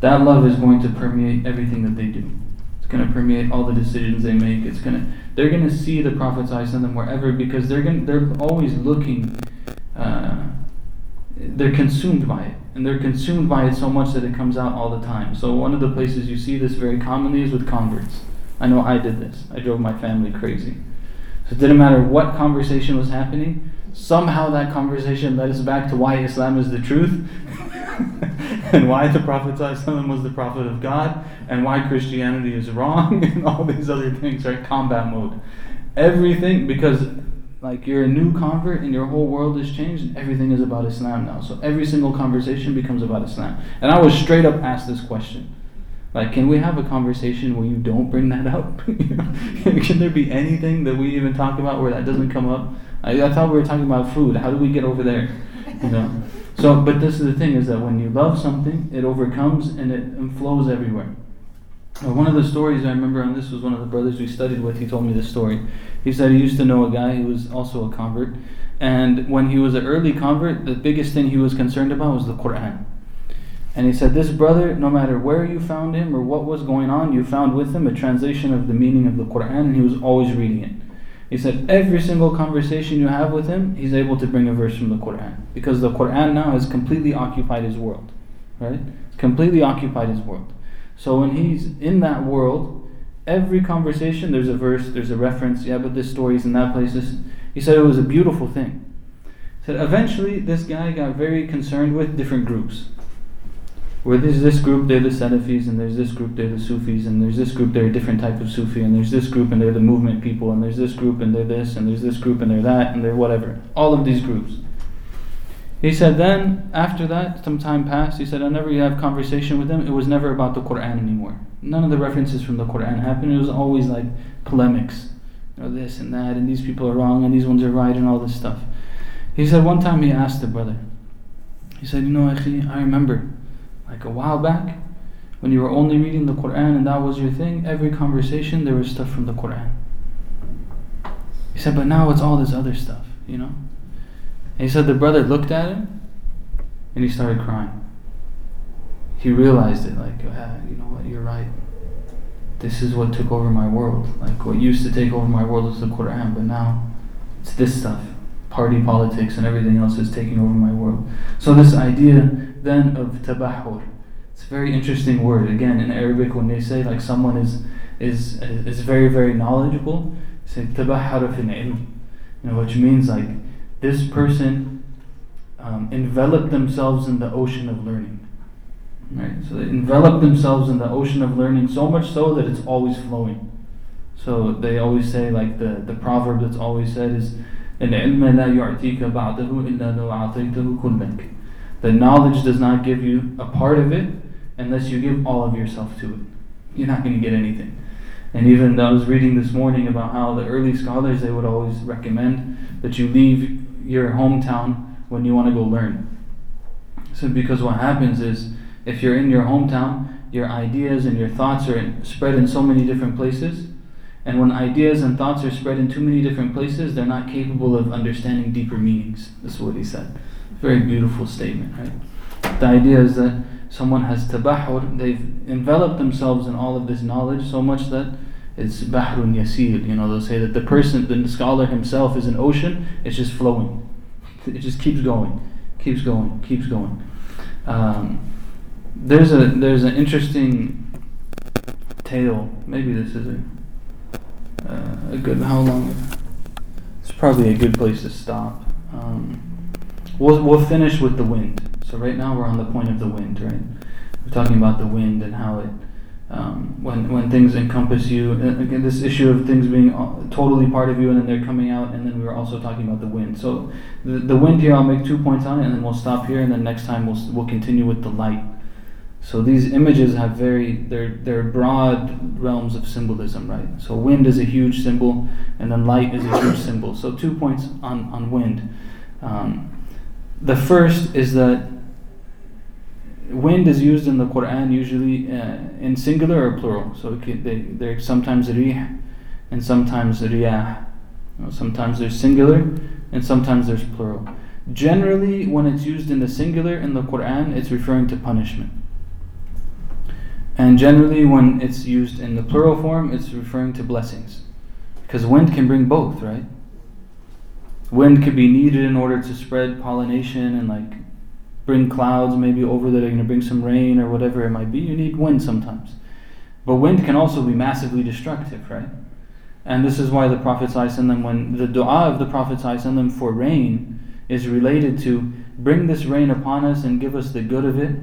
A: that love is going to permeate everything that they do. It's going to permeate all the decisions they make. It's going to they're going to see the Prophet ﷺ wherever because they're going they're always looking. Uh, they're consumed by it, and they're consumed by it so much that it comes out all the time. So one of the places you see this very commonly is with converts. I know I did this. I drove my family crazy. So it didn't matter what conversation was happening. Somehow that conversation led us back to why Islam is the truth, [laughs] and why the Prophet ﷺ was the Prophet of God, and why Christianity is wrong, [laughs] and all these other things, right? Combat mode. Everything, because like you're a new convert and your whole world has changed and everything is about Islam now. So every single conversation becomes about Islam. And I was straight up asked this question. Like, can we have a conversation where you don't bring that up? [laughs] can there be anything that we even talk about where that doesn't come up? I, I thought we were talking about food. How do we get over there? You know. [laughs] So, but this is the thing: is that when you love something, it overcomes and it flows everywhere. Uh, one of the stories I remember on this was one of the brothers we studied with. He told me this story. He said he used to know a guy who was also a convert, and when he was an early convert, the biggest thing he was concerned about was the Quran. And he said, This brother, no matter where you found him or what was going on, you found with him a translation of the meaning of the Quran, and he was always reading it. He said, Every single conversation you have with him, he's able to bring a verse from the Quran. Because the Quran now has completely occupied his world. Right? It's completely occupied his world. So when he's in that world, every conversation there's a verse, there's a reference, yeah, but this story's in that place. This, he said it was a beautiful thing. He said eventually this guy got very concerned with different groups. Where there's this group, they're the Salafis, and there's this group, they're the Sufis, and there's this group, they're a different type of Sufi, and there's this group, and they're the movement people, and there's this group, and they're this, and there's this group, and they're that, and they're whatever. All of these groups. He said then, after that, some time passed, he said, whenever you have conversation with them, it was never about the Quran anymore. None of the references from the Quran happened. It was always like polemics. You know, this and that, and these people are wrong, and these ones are right, and all this stuff. He said one time he asked the brother, he said, You know, I remember, like a while back, when you were only reading the Quran and that was your thing, every conversation there was stuff from the Quran. He said, But now it's all this other stuff, you know? And he said the brother looked at him and he started crying. He realized it, like, ah, you know what, you're right. This is what took over my world. Like, what used to take over my world was the Quran, but now it's this stuff. Party politics and everything else is taking over my world. So, this idea then of tabahur, it's a very interesting word. Again, in Arabic, when they say like someone is is is very very knowledgeable, say tabahhara fil ilm, you know, which means like this person um, enveloped themselves in the ocean of learning. Right? So they envelop themselves in the ocean of learning so much so that it's always flowing. So they always say, like the, the proverb that's always said is, The knowledge does not give you a part of it unless you give all of yourself to it. You're not going to get anything. And even I was reading this morning about how the early scholars they would always recommend that you leave your hometown when you want to go learn. So because what happens is if you're in your hometown, your ideas and your thoughts are spread in so many different places. And when ideas and thoughts are spread in too many different places, they're not capable of understanding deeper meanings. That's what he said. Very beautiful statement, right? The idea is that someone has tabahur, they've enveloped themselves in all of this knowledge so much that it's bahrun yasir. You know, they'll say that the person, the scholar himself is an ocean, it's just flowing. It just keeps going, keeps going, keeps going. Um, there's a there's an interesting tale. Maybe this is a uh, a good how long? It's probably a good place to stop. Um, we'll we'll finish with the wind. So right now we're on the point of the wind, right? We're talking about the wind and how it um, when when things encompass you. And again, this issue of things being totally part of you and then they're coming out. And then we were also talking about the wind. So the, the wind here, I'll make two points on it, and then we'll stop here. And then next time we'll we'll continue with the light. So these images have very they're they're broad realms of symbolism, right? So wind is a huge symbol, and then light is a huge symbol. So two points on on wind. Um, the first is that wind is used in the Quran usually uh, in singular or plural. So can, they they're sometimes rih and sometimes riyah. You know, sometimes there's singular and sometimes there's plural. Generally, when it's used in the singular in the Quran, it's referring to punishment. And generally, when it's used in the plural form, it's referring to blessings. Because wind can bring both, right? Wind could be needed in order to spread pollination and like bring clouds maybe over that are going to bring some rain or whatever it might be. You need wind sometimes. But wind can also be massively destructive, right? And this is why the Prophet ﷺ, when the dua of the Prophet ﷺ for rain is related to bring this rain upon us and give us the good of it,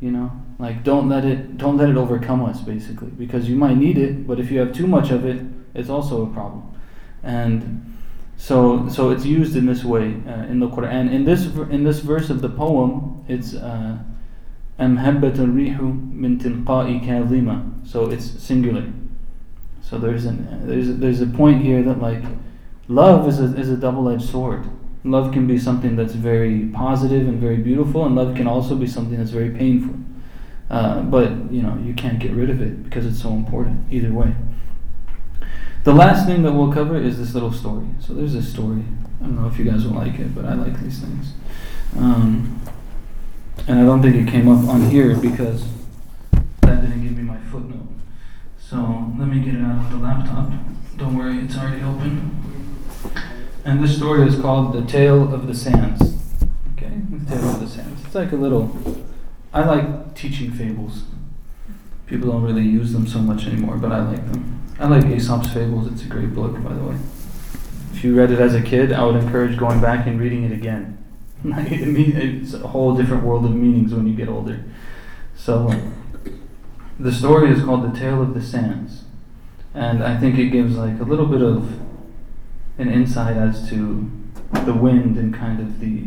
A: you know, like don't let it don't let it overcome us basically because you might need it, but if you have too much of it, it's also a problem. And so so it's used in this way uh, in the Quran. In this in this verse of the poem, it's uh, am rihu min tilqa'i kadhima. So it's singular. So there's an there's a, there's a point here that like love is a is a double edged sword. Love can be something that's very positive and very beautiful, and love can also be something that's very painful. Uh, but you know you can't get rid of it because it's so important. Either way. The last thing that we'll cover is this little story. So there's a story. I don't know if you guys will like it, but I like these things. Um, and I don't think it came up on here because that didn't give me my footnote. So let me get it out of the laptop. Don't worry, it's already open. And this story is called The Tale of the Sands. Okay, The Tale of the Sands. It's like a little. I like teaching fables. People don't really use them so much anymore, but I like them. I like Aesop's Fables. It's a great book, by the way. If you read it as a kid, I would encourage going back and reading it again. [laughs] it's a whole different world of meanings when you get older. So, the story is called The Tale of the Sands. And I think it gives like a little bit of an insight as to the wind and kind of the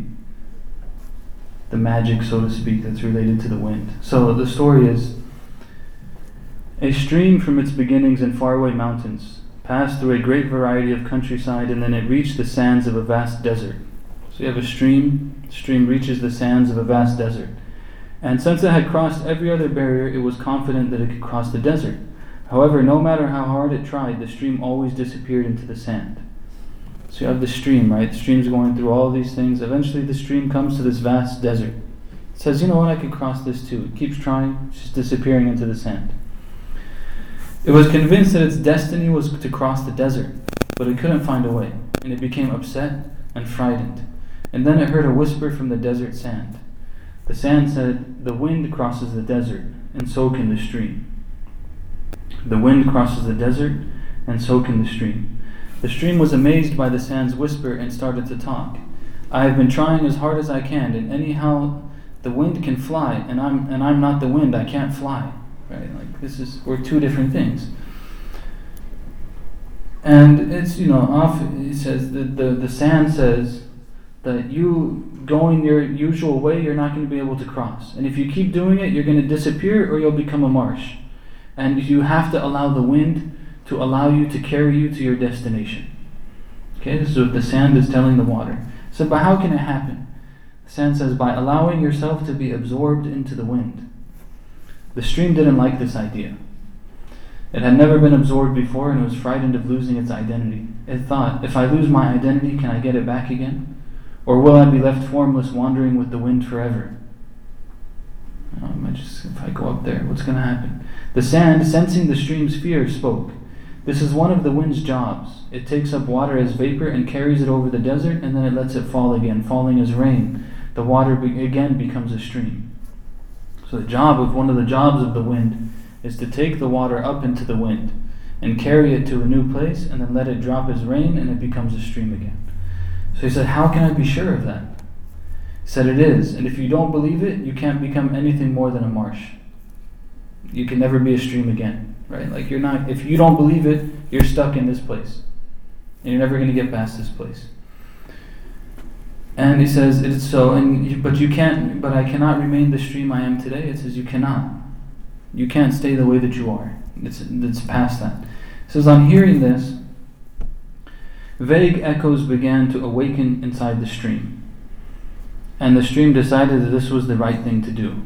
A: the magic, so to speak, that's related to the wind. So the story is a stream from its beginnings in faraway mountains passed through a great variety of countryside and then it reached the sands of a vast desert. So you have a stream, the stream reaches the sands of a vast desert. And since it had crossed every other barrier, it was confident that it could cross the desert. However, no matter how hard it tried, the stream always disappeared into the sand. So you have the stream, right? The stream's going through all these things. Eventually, the stream comes to this vast desert. It says, you know what, I could cross this too. It keeps trying, it's just disappearing into the sand. It was convinced that its destiny was to cross the desert, but it couldn't find a way, and it became upset and frightened. And then it heard a whisper from the desert sand. The sand said, The wind crosses the desert, and so can the stream. The wind crosses the desert, and so can the stream. The stream was amazed by the sand's whisper and started to talk. I have been trying as hard as I can, and anyhow the wind can fly, and I'm and I'm not the wind, I can't fly. Right? Like this is we're two different things. And it's you know off it says the, the, the sand says that you going your usual way, you're not going to be able to cross. And if you keep doing it, you're going to disappear or you'll become a marsh. And you have to allow the wind to allow you to carry you to your destination. Okay, this is what the sand is telling the water. So, but how can it happen? The sand says, by allowing yourself to be absorbed into the wind. The stream didn't like this idea. It had never been absorbed before and was frightened of losing its identity. It thought, if I lose my identity, can I get it back again? Or will I be left formless, wandering with the wind forever? Um, I just, if I go up there, what's going to happen? The sand, sensing the stream's fear, spoke. This is one of the wind's jobs. It takes up water as vapor and carries it over the desert, and then it lets it fall again, falling as rain. The water be- again becomes a stream. So the job of one of the jobs of the wind is to take the water up into the wind and carry it to a new place, and then let it drop as rain, and it becomes a stream again. So he said, How can I be sure of that? He said, It is. And if you don't believe it, you can't become anything more than a marsh. You can never be a stream again. Right? Like you're not if you don't believe it, you're stuck in this place. And you're never going to get past this place. And he says, it's so, and you, but you can't, but I cannot remain the stream I am today. It says, you cannot. You can't stay the way that you are. It's, it's past that. It says, on hearing this, vague echoes began to awaken inside the stream. And the stream decided that this was the right thing to do.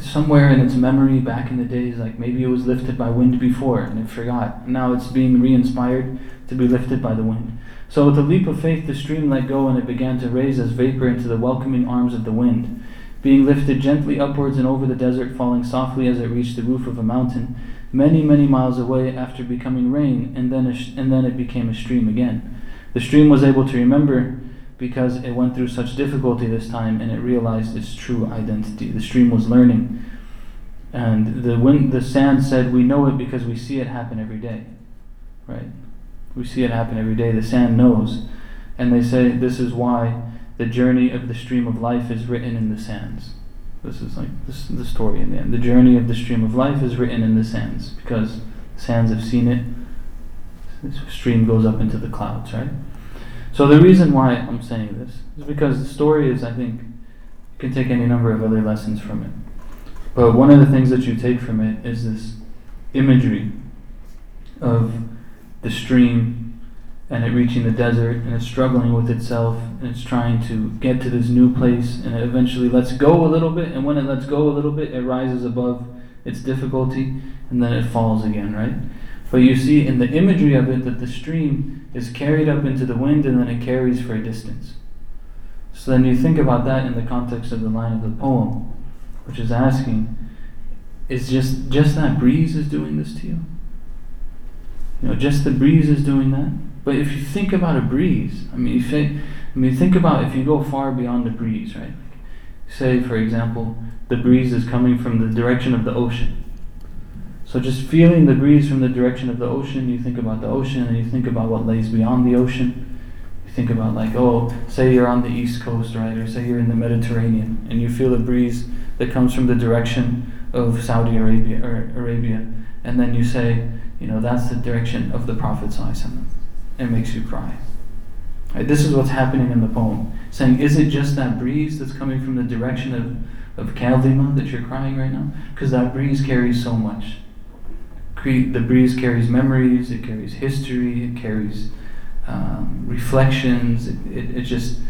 A: Somewhere in its memory back in the days, like maybe it was lifted by wind before and it forgot. Now it's being re inspired to be lifted by the wind. So with a leap of faith, the stream let go and it began to raise as vapor into the welcoming arms of the wind. Being lifted gently upwards and over the desert, falling softly as it reached the roof of a mountain, many, many miles away after becoming rain, and then, sh- and then it became a stream again. The stream was able to remember because it went through such difficulty this time and it realized its true identity. The stream was learning. And the wind, the sand said, We know it because we see it happen every day. Right? We see it happen every day. The sand knows. And they say this is why the journey of the stream of life is written in the sands. This is like this is the story in the end. The journey of the stream of life is written in the sands because the sands have seen it. This stream goes up into the clouds, right? So the reason why I'm saying this is because the story is, I think, you can take any number of other lessons from it. But one of the things that you take from it is this imagery of the stream and it reaching the desert and it's struggling with itself and it's trying to get to this new place and it eventually lets go a little bit and when it lets go a little bit it rises above its difficulty and then it falls again, right? But you see in the imagery of it that the stream is carried up into the wind and then it carries for a distance. So then you think about that in the context of the line of the poem, which is asking, is just just that breeze is doing this to you? You know, just the breeze is doing that. But if you think about a breeze, I mean, if you, I mean, think about if you go far beyond the breeze, right? Say, for example, the breeze is coming from the direction of the ocean. So just feeling the breeze from the direction of the ocean, you think about the ocean and you think about what lays beyond the ocean. You think about like, oh, say you're on the east coast, right? Or say you're in the Mediterranean and you feel a breeze that comes from the direction of Saudi Arabia or Arabia, and then you say, you know, that's the direction of the Prophet. It makes you cry. Right? This is what's happening in the poem. Saying, is it just that breeze that's coming from the direction of, of Kadhima that you're crying right now? Because that breeze carries so much the breeze carries memories, it carries history, it carries um, reflections. It, it, it just,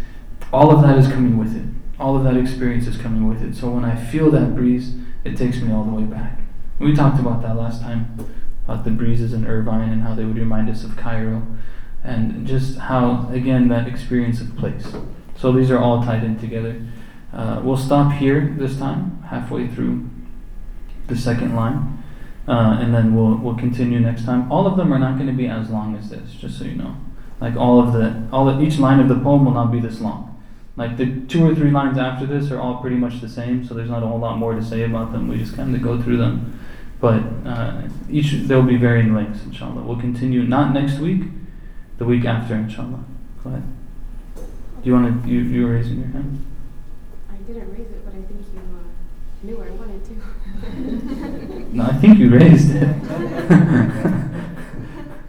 A: all of that is coming with it. All of that experience is coming with it. So when I feel that breeze, it takes me all the way back. We talked about that last time, about the breezes in Irvine and how they would remind us of Cairo, and just how, again, that experience of place. So these are all tied in together. Uh, we'll stop here this time, halfway through the second line. Uh, and then we'll we'll continue next time. All of them are not going to be as long as this, just so you know. Like all of the all of, each line of the poem will not be this long. Like the two or three lines after this are all pretty much the same, so there's not a whole lot more to say about them. We just kind of go through them, but uh, each they'll be varying lengths, inshallah. We'll continue not next week, the week after, inshallah. Go ahead. Do you want to? You you were raising your hand.
B: I didn't raise it, but I think you uh, knew I wanted to.
A: no, I think you raised it. [laughs]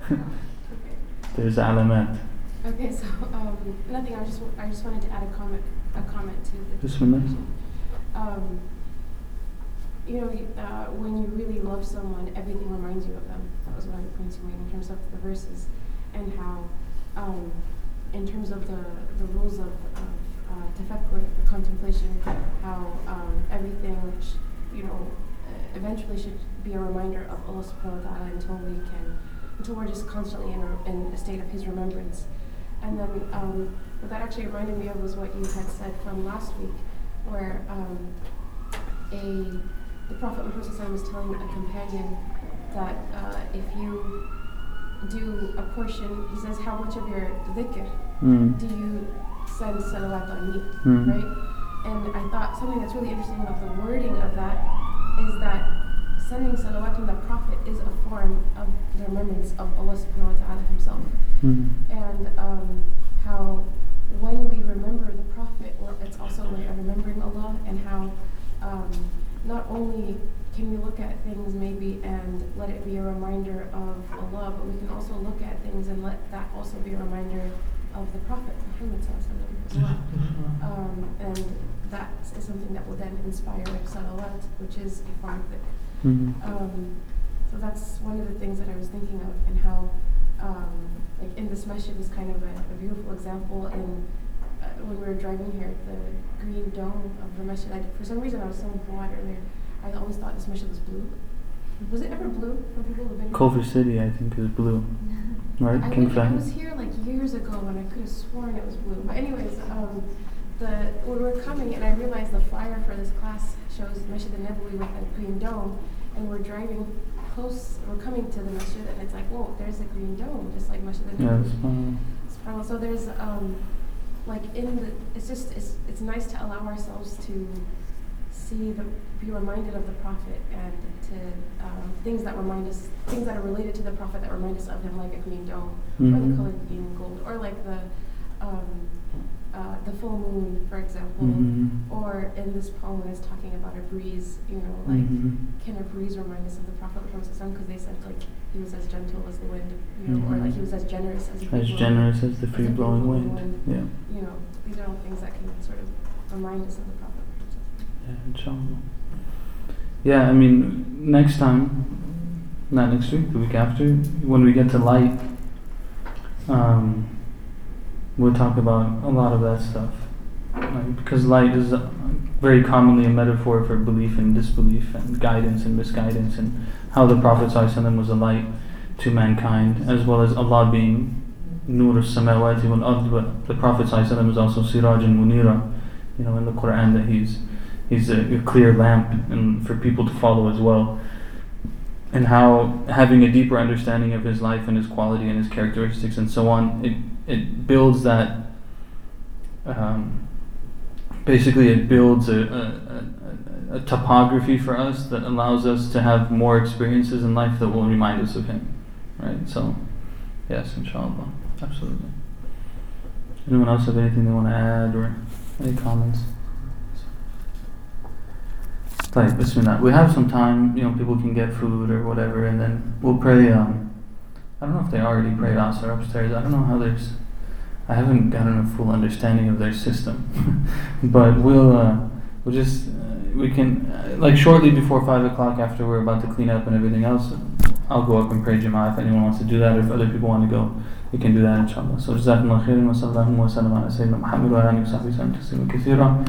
A: [laughs] There's alamat.
B: Okay, so um, nothing. I just I just wanted to add a comment a comment to the.
A: This one
B: Um, you know, uh, when you really love someone, everything reminds you of them. That was what I was pointing to in terms of the verses, and how, um, in terms of the the rules of, of uh, contemplation, how um, everything, sh- you know, eventually should be a reminder of Allah subhanahu wa ta'ala until we can, until we're just constantly in a, in a state of His remembrance. And then um, what that actually reminded me of was what you had said from last week, where um, a the Prophet Muhammad was telling a companion that uh, if you do a portion, he says, how much of your dhikr mm. do you send salawat on me, mm. right? And I thought something that's really interesting about the wording of that is that sending salawat on the Prophet is a form of the remembrance of Allah subhanahu wa ta'ala himself. Mm-hmm. And um, how when we remember the Prophet, well, it's also like remembering Allah and how um, not only can we look at things maybe and let it be a reminder of Allah, but we can also look at things and let that also be a reminder of the Prophet Muhammad as well. Um, and that is something that will then inspire salawat, which is a form of.
A: Mhm.
B: Um, so that's one of the things that I was thinking of, and how, um, like in this masjid is kind of a, a beautiful example. In when we were driving here, the green dome of the masjid. I, for some reason, I was so bored earlier. I always thought this masjid was blue. Was it ever blue for people who've been? here?
A: Culver City, I think, is blue, [laughs] right?
B: I,
A: King
B: I was here like years ago and I could have sworn it was blue. But anyways, um, the when we were coming and I realized the flyer for this class shows Masjid al-Nabawi with a green dome, and we're driving close. We're coming to the masjid and it's like, whoa, there's a green dome, just like Masjid
A: Yeah,
B: al-Nabawi.
A: it's fine.
B: So there's um, like in the, it's just it's it's nice to allow ourselves to see the be reminded of the Prophet and to um, things that remind us things that are related to the Prophet that remind us of him, like a green dome or the
A: Mhm.
B: color green gold, or like the um, the full moon, for example,
A: Mhm.
B: or in this poem when it's talking about a breeze, you know, like
A: Mhm.
B: can a breeze remind us of the Prophet because they said like he was as gentle as the wind, you know, or
A: Mhm.
B: like he was as generous as the
A: As generous as the free blowing
B: free-flowing
A: wind. Yeah.
B: You know, these are all things that can sort of remind us of the Prophet.
A: Yeah, inshallah. Yeah, I mean, next time, not next week, the week after, when we get to light, um, we'll talk about a lot of that stuff. Like, because light is uh, very commonly a metaphor for belief and disbelief and guidance and misguidance, and how the Prophet was a light to mankind, as well as Allah being Nur al-Samawati wal-Ard, but the Prophet ﷺ is also Sirajan Munira, you know, in the Quran that he's he's a, a clear lamp and for people to follow as well. And how having a deeper understanding of his life and his quality and his characteristics and so on, it it builds that. Um, basically, it builds a, a, a, a topography for us that allows us to have more experiences in life that will remind us of him, right? So, yes, inshallah, absolutely. Anyone else have anything they want to add or any comments? Like, bismillah. We have some time, you know, people can get food or whatever, and then we'll pray. Um, I don't know if they already pray or upstairs. I don't know how there's. I haven't gotten a full understanding of their system, [laughs] but we'll uh, we'll just uh, we can uh, like shortly before five o'clock after we're about to clean up and everything else. I'll go up and pray Jama'ah if anyone wants to do that, or if other people want to go, we can do that inshallah. So, Jazakumullah khairan wa sallallahu wa sallam ala Sayyidina Muhammad wa wa wa sallam